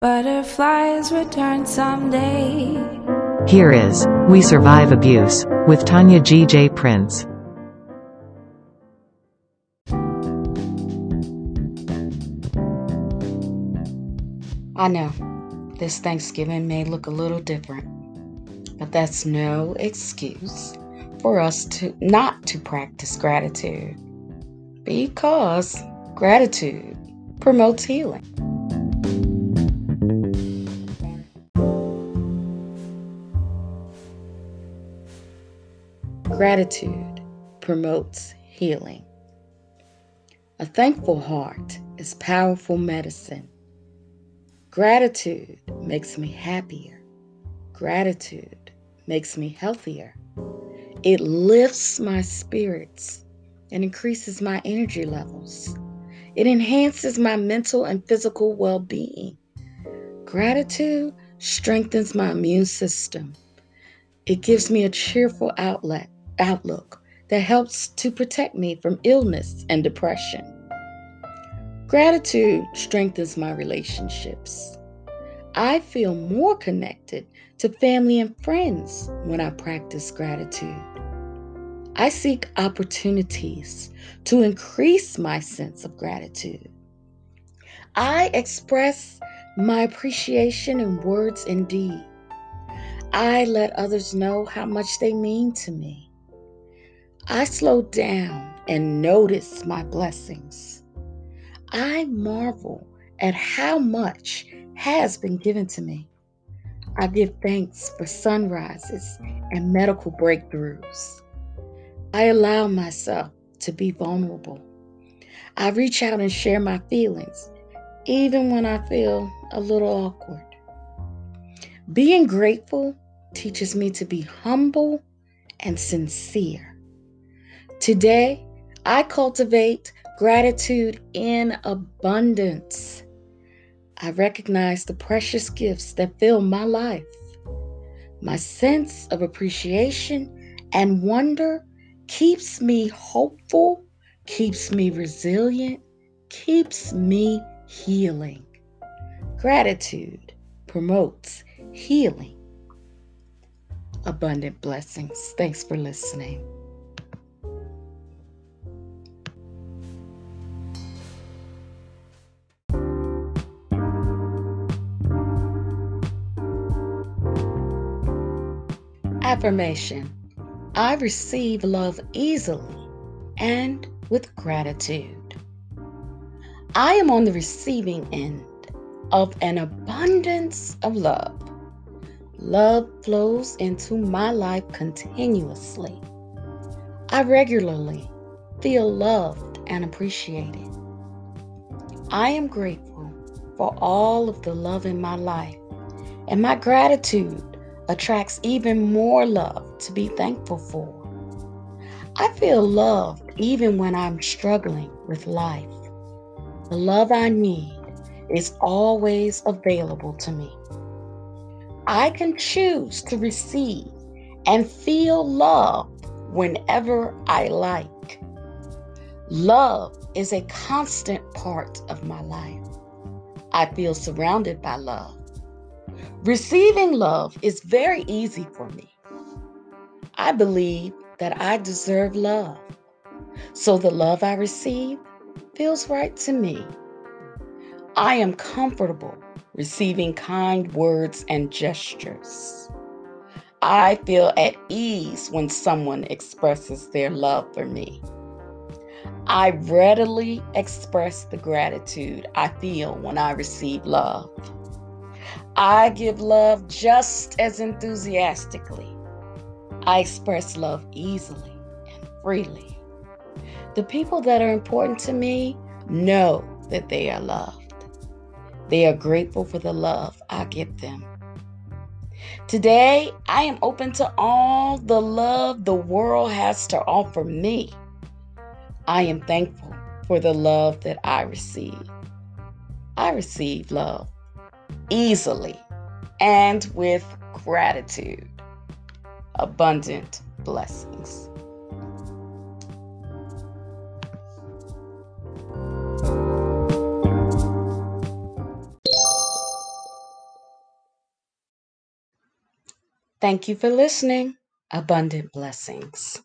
Butterflies return someday. Here is We Survive Abuse with Tonya G. J. Prince. I know this Thanksgiving may look a little different, but that's no excuse for us to not to practice gratitude because gratitude promotes healing. Gratitude promotes healing. A thankful heart is powerful medicine. Gratitude makes me happier. Gratitude makes me healthier. It lifts my spirits and increases my energy levels. It enhances my mental and physical well being. Gratitude strengthens my immune system. It gives me a cheerful outlet outlook that helps to protect me from illness and depression. Gratitude strengthens my relationships. I feel more connected to family and friends when I practice gratitude. I seek opportunities to increase my sense of gratitude. I express my appreciation in words and deed. I let others know how much they mean to me. I slow down and notice my blessings. I marvel at how much has been given to me. I give thanks for sunrises and medical breakthroughs. I allow myself to be vulnerable. I reach out and share my feelings, even when I feel a little awkward. Being grateful teaches me to be humble and sincere. Today, I cultivate gratitude in abundance. I recognize the precious gifts that fill my life. My sense of appreciation and wonder keeps me hopeful, keeps me resilient, keeps me healing. Gratitude promotes healing. Abundant blessings. Thanks for listening. Affirmation I receive love easily and with gratitude. I am on the receiving end of an abundance of love. Love flows into my life continuously. I regularly feel loved and appreciated. I am grateful for all of the love in my life, and my gratitude attracts even more love to be thankful for. I feel loved even when I'm struggling with life. The love I need is always available to me. I can choose to receive and feel love whenever I like. Love is a constant part of my life. I feel surrounded by love. Receiving love is very easy for me. I believe that I deserve love. So the love I receive feels right to me. I am comfortable receiving kind words and gestures. I feel at ease when someone expresses their love for me. I readily express the gratitude I feel when I receive love. I give love just as enthusiastically. I express love easily and freely. The people that are important to me know that they are loved. They are grateful for the love I give them. Today, I am open to all the love the world has to offer me. I am thankful for the love that I receive. I receive love easily and with gratitude. Abundant blessings. Thank you for listening. Abundant blessings.